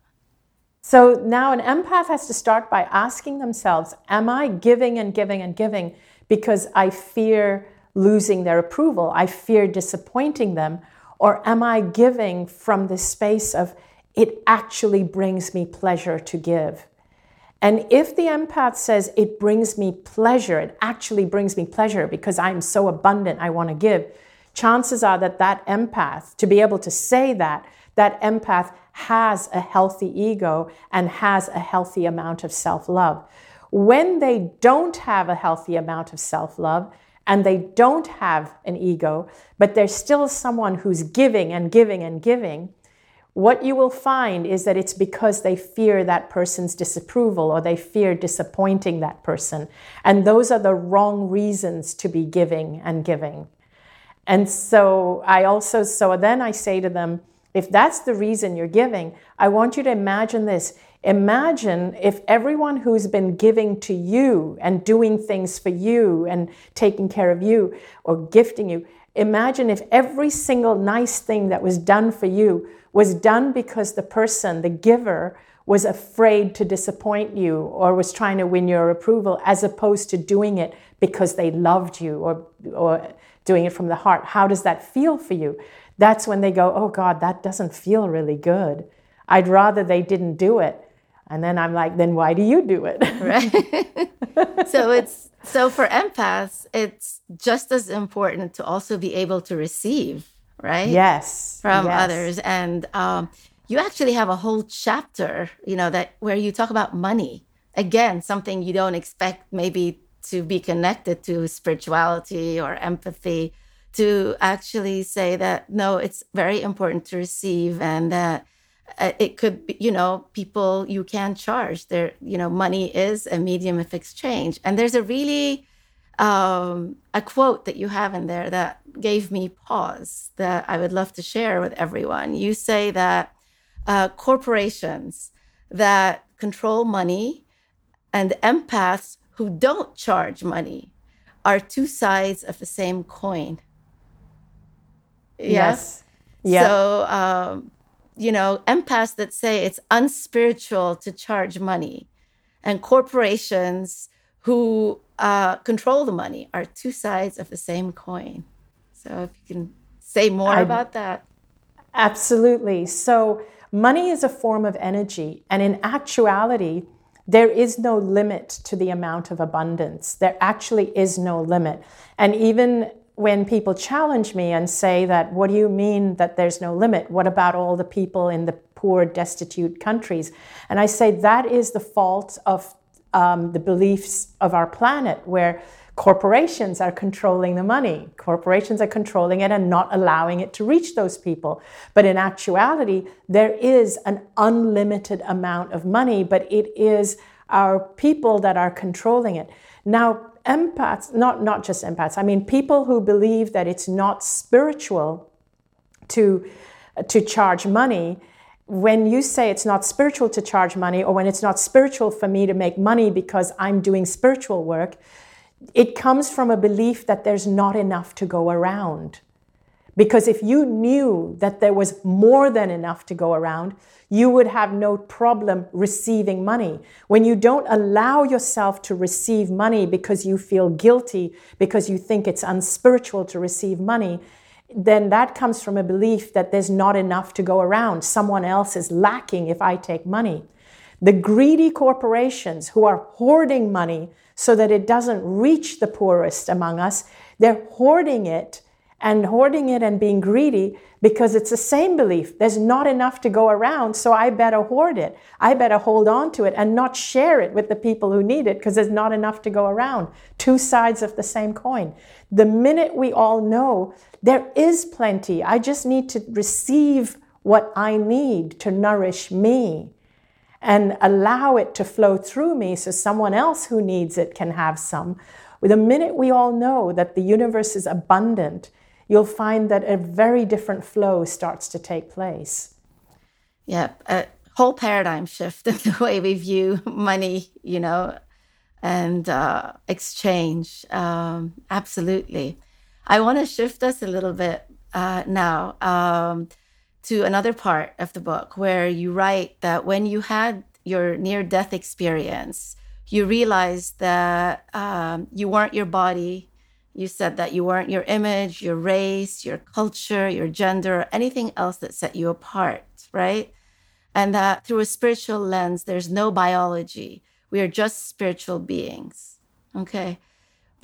So now an empath has to start by asking themselves Am I giving and giving and giving because I fear losing their approval? I fear disappointing them? Or am I giving from the space of it actually brings me pleasure to give? And if the empath says it brings me pleasure, it actually brings me pleasure because I'm so abundant, I want to give, chances are that that empath, to be able to say that, that empath has a healthy ego and has a healthy amount of self love. When they don't have a healthy amount of self love, and they don't have an ego, but they're still someone who's giving and giving and giving, what you will find is that it's because they fear that person's disapproval or they fear disappointing that person. And those are the wrong reasons to be giving and giving. And so I also, so then I say to them, if that's the reason you're giving, I want you to imagine this. Imagine if everyone who's been giving to you and doing things for you and taking care of you or gifting you, imagine if every single nice thing that was done for you was done because the person, the giver, was afraid to disappoint you or was trying to win your approval as opposed to doing it because they loved you or, or doing it from the heart. How does that feel for you? That's when they go, oh God, that doesn't feel really good. I'd rather they didn't do it and then I'm like, then why do you do it? [laughs] right. [laughs] so it's so for empaths, it's just as important to also be able to receive, right? Yes. From yes. others. And um, you actually have a whole chapter, you know, that where you talk about money. Again, something you don't expect maybe to be connected to spirituality or empathy. to actually say that no, it's very important to receive and that uh, it could be, you know, people you can charge. There, you know, money is a medium of exchange. And there's a really um, a quote that you have in there that gave me pause that I would love to share with everyone. You say that uh, corporations that control money and empaths who don't charge money are two sides of the same coin. Yeah? Yes. Yeah. So, um, you know, empaths that say it's unspiritual to charge money, and corporations who uh, control the money are two sides of the same coin. So, if you can say more I, about that. Absolutely. So, money is a form of energy, and in actuality, there is no limit to the amount of abundance. There actually is no limit. And even when people challenge me and say that, what do you mean that there's no limit? What about all the people in the poor, destitute countries? And I say that is the fault of um, the beliefs of our planet, where corporations are controlling the money. Corporations are controlling it and not allowing it to reach those people. But in actuality, there is an unlimited amount of money, but it is our people that are controlling it. Now, empaths, not, not just empaths, I mean, people who believe that it's not spiritual to, to charge money, when you say it's not spiritual to charge money, or when it's not spiritual for me to make money because I'm doing spiritual work, it comes from a belief that there's not enough to go around. Because if you knew that there was more than enough to go around, you would have no problem receiving money. When you don't allow yourself to receive money because you feel guilty, because you think it's unspiritual to receive money, then that comes from a belief that there's not enough to go around. Someone else is lacking if I take money. The greedy corporations who are hoarding money so that it doesn't reach the poorest among us, they're hoarding it and hoarding it and being greedy because it's the same belief. There's not enough to go around, so I better hoard it. I better hold on to it and not share it with the people who need it because there's not enough to go around. Two sides of the same coin. The minute we all know there is plenty, I just need to receive what I need to nourish me and allow it to flow through me so someone else who needs it can have some. The minute we all know that the universe is abundant, you'll find that a very different flow starts to take place. Yeah, a whole paradigm shift in [laughs] the way we view money, you know, and uh, exchange. Um, absolutely. I want to shift us a little bit uh, now um, to another part of the book where you write that when you had your near death experience, you realized that um, you weren't your body, you said that you weren't your image, your race, your culture, your gender, anything else that set you apart, right? And that through a spiritual lens, there's no biology. We are just spiritual beings. Okay.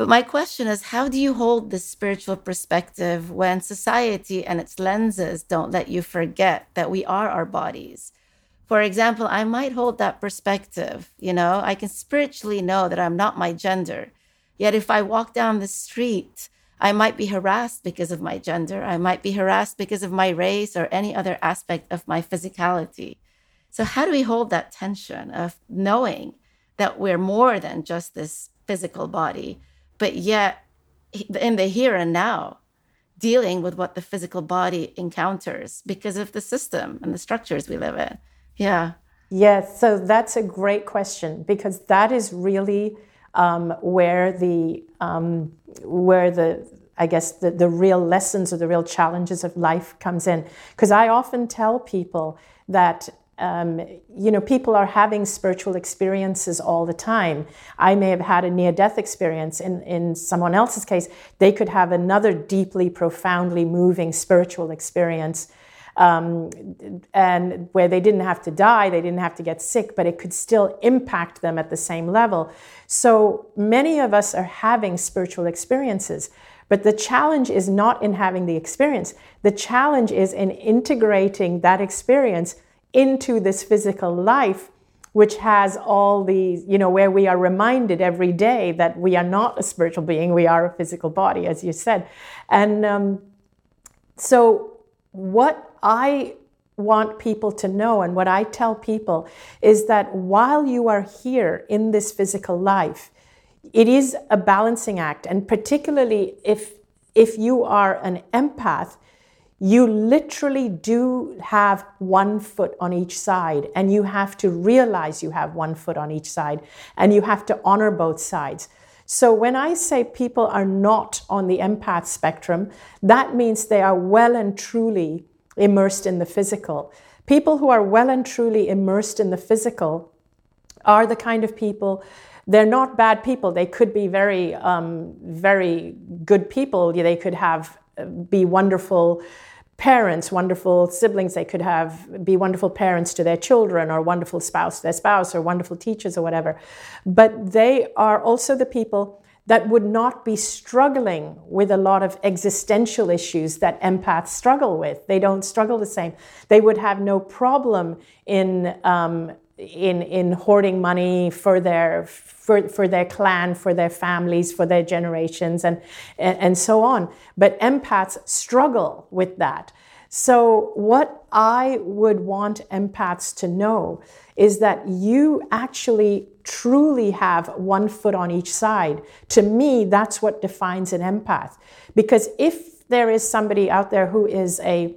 But my question is how do you hold this spiritual perspective when society and its lenses don't let you forget that we are our bodies? For example, I might hold that perspective. You know, I can spiritually know that I'm not my gender Yet if I walk down the street, I might be harassed because of my gender. I might be harassed because of my race or any other aspect of my physicality. So, how do we hold that tension of knowing that we're more than just this physical body, but yet in the here and now, dealing with what the physical body encounters because of the system and the structures we live in? Yeah. Yes. So, that's a great question because that is really um, where the um, where the I guess the, the real lessons or the real challenges of life comes in. Because I often tell people that um, you know, people are having spiritual experiences all the time. I may have had a near death experience. In, in someone else's case, they could have another deeply, profoundly moving spiritual experience um, and where they didn't have to die, they didn't have to get sick, but it could still impact them at the same level. So many of us are having spiritual experiences. But the challenge is not in having the experience. The challenge is in integrating that experience into this physical life which has all these, you know, where we are reminded every day that we are not a spiritual being, we are a physical body, as you said. And um, so, what I want people to know and what I tell people is that while you are here in this physical life, it is a balancing act. And particularly if, if you are an empath, you literally do have one foot on each side, and you have to realize you have one foot on each side, and you have to honor both sides. So, when I say people are not on the empath spectrum, that means they are well and truly immersed in the physical. People who are well and truly immersed in the physical are the kind of people they're not bad people. They could be very, um, very good people. They could have be wonderful parents, wonderful siblings. They could have be wonderful parents to their children, or wonderful spouse their spouse, or wonderful teachers, or whatever. But they are also the people that would not be struggling with a lot of existential issues that empaths struggle with. They don't struggle the same. They would have no problem in um, in in hoarding money for their for, for their clan, for their families, for their generations, and, and, so on. But empaths struggle with that. So, what I would want empaths to know is that you actually truly have one foot on each side. To me, that's what defines an empath. Because if there is somebody out there who is a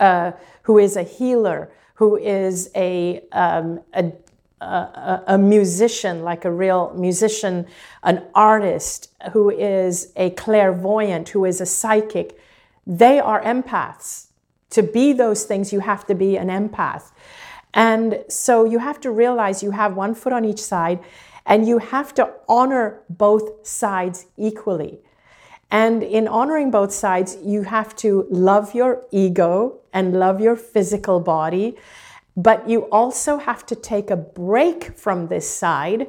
uh, who is a healer, who is a, um, a, a, a, musician, like a real musician, an artist, who is a clairvoyant, who is a psychic, they are empaths. To be those things, you have to be an empath. And so you have to realize you have one foot on each side and you have to honor both sides equally. And in honoring both sides, you have to love your ego and love your physical body. But you also have to take a break from this side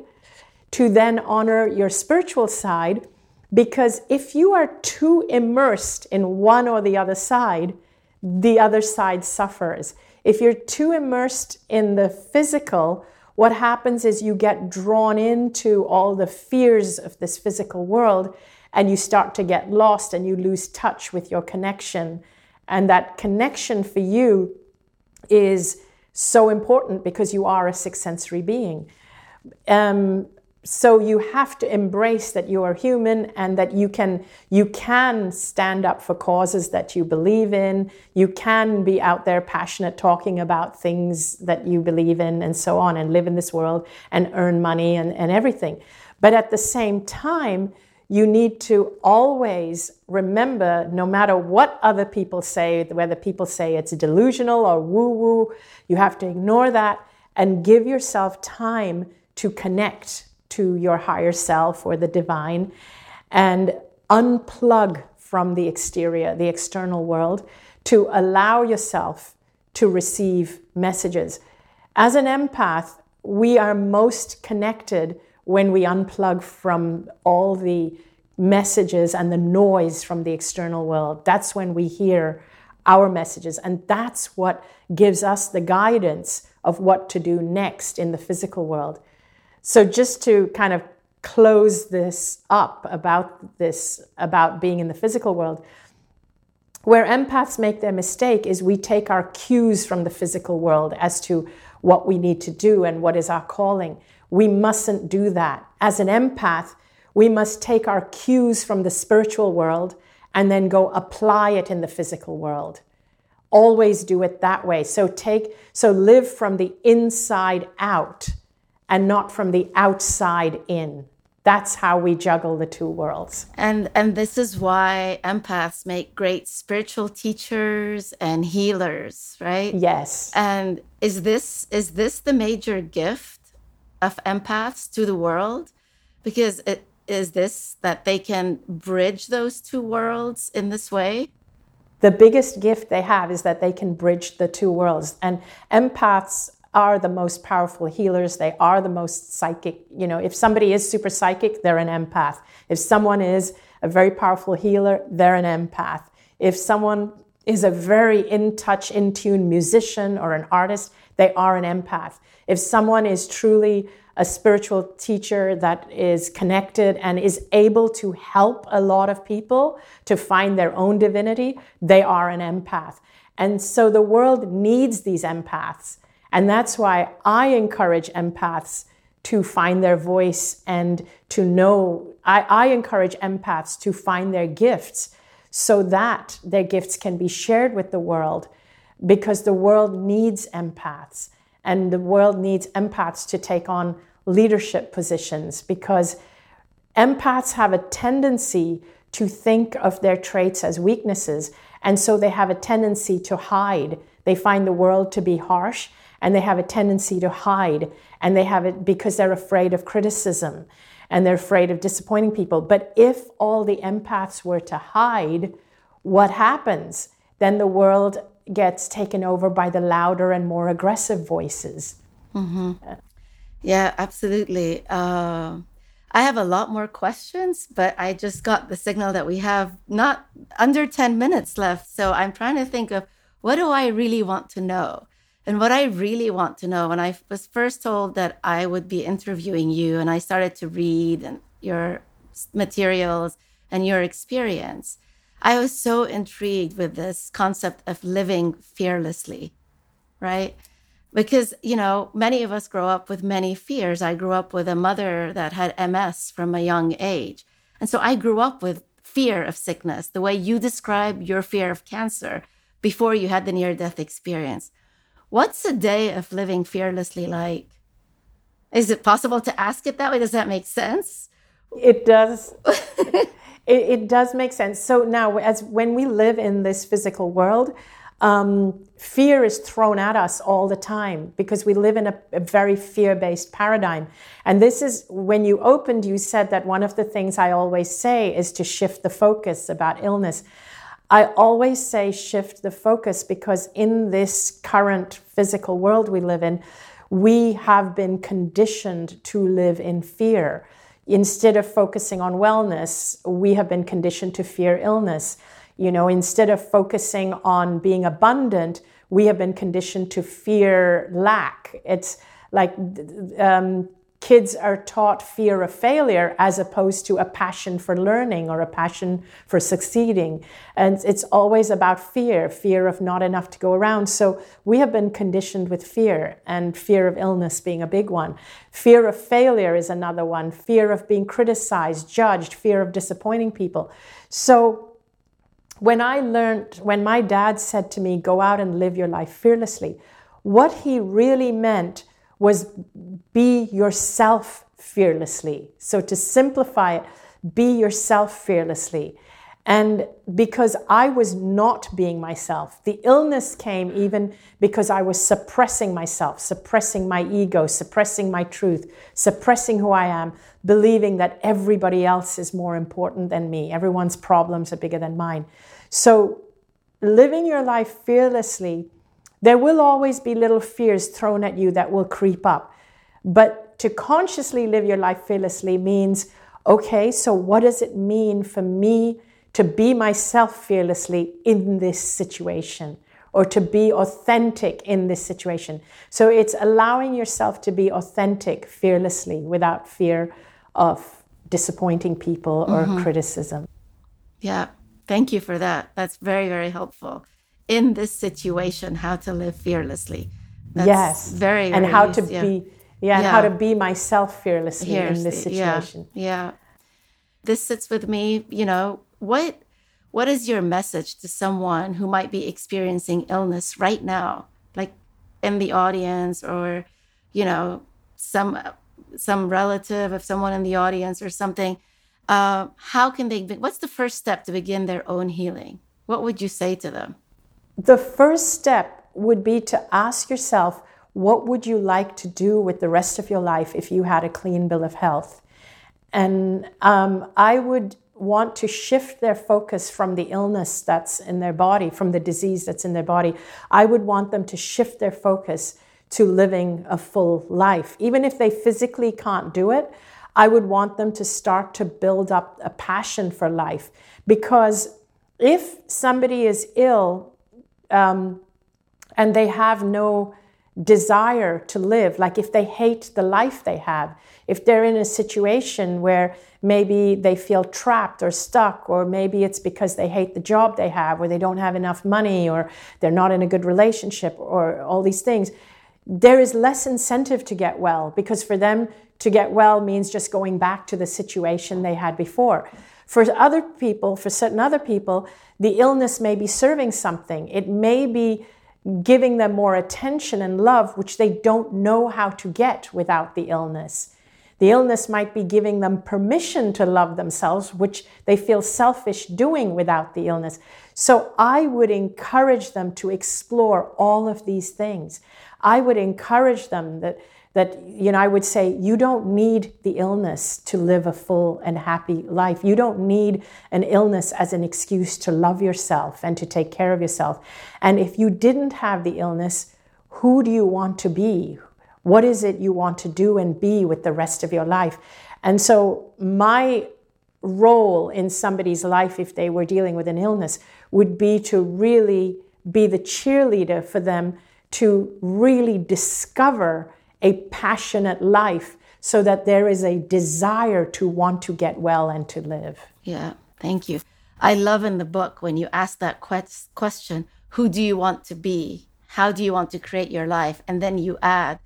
to then honor your spiritual side. Because if you are too immersed in one or the other side, the other side suffers. If you're too immersed in the physical, what happens is you get drawn into all the fears of this physical world and you start to get lost and you lose touch with your connection. And that connection for you is so important because you are a six sensory being. Um, so you have to embrace that you are human and that you can you can stand up for causes that you believe in you can be out there passionate talking about things that you believe in and so on and live in this world and earn money and, and everything but at the same time you need to always remember no matter what other people say, whether people say it's delusional or woo woo, you have to ignore that and give yourself time to connect to your higher self or the divine and unplug from the exterior, the external world, to allow yourself to receive messages. As an empath, we are most connected when we unplug from all the messages and the noise from the external world. That's when we hear our messages. And that's what gives us the guidance of what to do next in the physical world. So, just to kind of close this up about this, about being in the physical world, where empaths make their mistake is we take our cues from the physical world as to what we need to do and what is our calling. We mustn't do that. As an empath, we must take our cues from the spiritual world and then go apply it in the physical world. Always do it that way. So take so live from the inside out and not from the outside in. That's how we juggle the two worlds. And and this is why empaths make great spiritual teachers and healers, right? Yes. And is this is this the major gift of empaths to the world? Because it is this that they can bridge those two worlds in this way? The biggest gift they have is that they can bridge the two worlds. And empaths are the most powerful healers. They are the most psychic. You know, if somebody is super psychic, they're an empath. If someone is a very powerful healer, they're an empath. If someone is a very in touch, in tune musician or an artist, they are an empath. If someone is truly a spiritual teacher that is connected and is able to help a lot of people to find their own divinity, they are an empath. And so the world needs these empaths. And that's why I encourage empaths to find their voice and to know. I, I encourage empaths to find their gifts so that their gifts can be shared with the world because the world needs empaths and the world needs empaths to take on leadership positions because empaths have a tendency to think of their traits as weaknesses and so they have a tendency to hide they find the world to be harsh and they have a tendency to hide and they have it because they're afraid of criticism and they're afraid of disappointing people but if all the empaths were to hide what happens then the world gets taken over by the louder and more aggressive voices mm-hmm. Yeah, absolutely. Uh, I have a lot more questions, but I just got the signal that we have not under 10 minutes left. So I'm trying to think of what do I really want to know? And what I really want to know, when I was first told that I would be interviewing you, and I started to read and your materials and your experience, I was so intrigued with this concept of living fearlessly, right? because you know many of us grow up with many fears. I grew up with a mother that had ms from a young age. And so i grew up with fear of sickness the way you describe your fear of cancer before you had the near death experience what's a day of living fearlessly like? Is it possible to ask it that way? Does that make sense? It does. [laughs] It, it does make sense. So now as when we live in this physical world um, fear is thrown at us all the time because we live in a, a very fear based paradigm. And this is when you opened, you said that one of the things I always say is to shift the focus about illness. I always say shift the focus because in this current physical world we live in, we have been conditioned to live in fear. Instead of focusing on wellness, we have been conditioned to fear illness. You know, instead of focusing on being abundant, we have been conditioned to fear lack. It's like um, kids are taught fear of failure as opposed to a passion for learning or a passion for succeeding. And it's always about fear fear of not enough to go around. So we have been conditioned with fear, and fear of illness being a big one. Fear of failure is another one, fear of being criticized, judged, fear of disappointing people. So when I learned, when my dad said to me, go out and live your life fearlessly, what he really meant was be yourself fearlessly. So to simplify it, be yourself fearlessly. And because I was not being myself, the illness came even because I was suppressing myself, suppressing my ego, suppressing my truth, suppressing who I am, believing that everybody else is more important than me. Everyone's problems are bigger than mine. So, living your life fearlessly, there will always be little fears thrown at you that will creep up. But to consciously live your life fearlessly means okay, so what does it mean for me to be myself fearlessly in this situation? Or to be authentic in this situation. So it's allowing yourself to be authentic fearlessly without fear of disappointing people or mm-hmm. criticism. Yeah. Thank you for that. That's very, very helpful. In this situation, how to live fearlessly. That's yes. Very, and how to yeah. be yeah, yeah, how to be myself fearlessly in this situation. Yeah, yeah. This sits with me, you know, what what is your message to someone who might be experiencing illness right now? Like in the audience or, you know, some some relative of someone in the audience or something uh, how can they what's the first step to begin their own healing what would you say to them the first step would be to ask yourself what would you like to do with the rest of your life if you had a clean bill of health? And um, i would want to shift their focus from the illness that's in their body from the disease that's in their body. I would want them to shift their focus to living a full life. Even if they physically can't do it I would want them to start to build up a passion for life. Because if somebody is ill um, and they have no desire to live, like if they hate the life they have, if they're in a situation where maybe they feel trapped or stuck, or maybe it's because they hate the job they have, or they don't have enough money, or they're not in a good relationship, or all these things, there is less incentive to get well because for them to get well means just going back to the situation they had before. For other people, for certain other people, the illness may be serving something. It may be giving them more attention and love, which they don't know how to get without the illness. The illness might be giving them permission to love themselves, which they feel selfish doing without the illness. So I would encourage them to explore all of these things. I would encourage them that that you know I would say you don't need the illness to live a full and happy life. You don't need an illness as an excuse to love yourself and to take care of yourself. And if you didn't have the illness, who do you want to be? What is it you want to do and be with the rest of your life? And so, my role in somebody's life, if they were dealing with an illness, would be to really be the cheerleader for them to really discover a passionate life so that there is a desire to want to get well and to live. Yeah, thank you. I love in the book when you ask that question who do you want to be? How do you want to create your life? And then you add,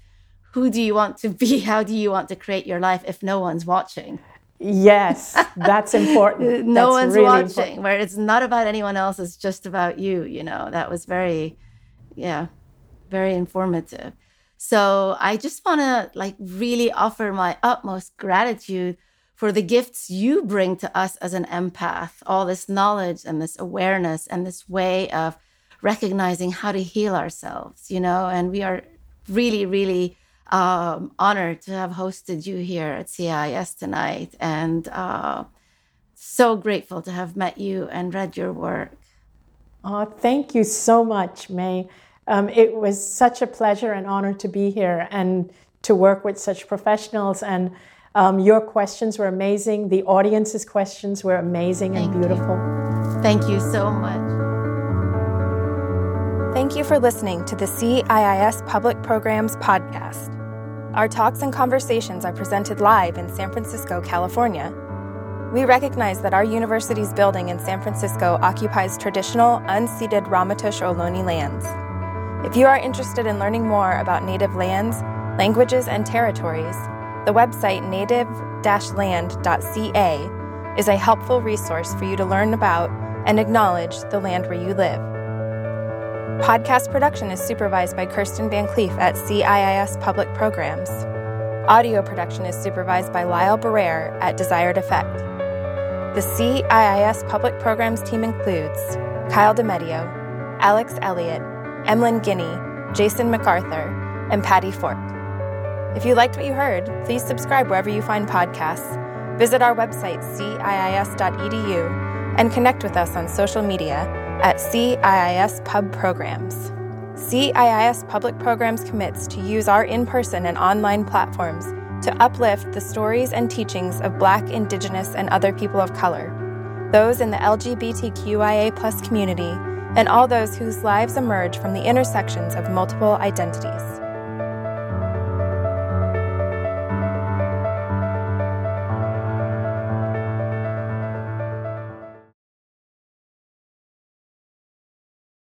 who do you want to be? [laughs] How do you want to create your life if no one's watching? Yes, that's important. [laughs] no that's one's really watching, important. where it's not about anyone else, it's just about you. You know, that was very, yeah, very informative. So I just want to like really offer my utmost gratitude for the gifts you bring to us as an empath, all this knowledge and this awareness and this way of recognizing how to heal ourselves, you know, and we are really, really um, honored to have hosted you here at CIIS tonight, and uh, so grateful to have met you and read your work. Oh, thank you so much, May. Um, it was such a pleasure and honor to be here and to work with such professionals. And um, your questions were amazing. The audience's questions were amazing Thank and beautiful. You. Thank you so much. Thank you for listening to the CIIS Public Programs Podcast. Our talks and conversations are presented live in San Francisco, California. We recognize that our university's building in San Francisco occupies traditional, unceded Ramaytush Ohlone lands. If you are interested in learning more about Native lands, languages, and territories, the website native land.ca is a helpful resource for you to learn about and acknowledge the land where you live. Podcast production is supervised by Kirsten Van Cleef at CIIS Public Programs. Audio production is supervised by Lyle Barrere at Desired Effect. The CIIS Public Programs team includes Kyle DeMedio, Alex Elliott, Emlyn Guinea, Jason MacArthur, and Patty Fort. If you liked what you heard, please subscribe wherever you find podcasts, visit our website, ciis.edu, and connect with us on social media at CIIS Pub Programs. CIIS Public Programs commits to use our in person and online platforms to uplift the stories and teachings of Black, Indigenous, and other people of color, those in the LGBTQIA community, and all those whose lives emerge from the intersections of multiple identities.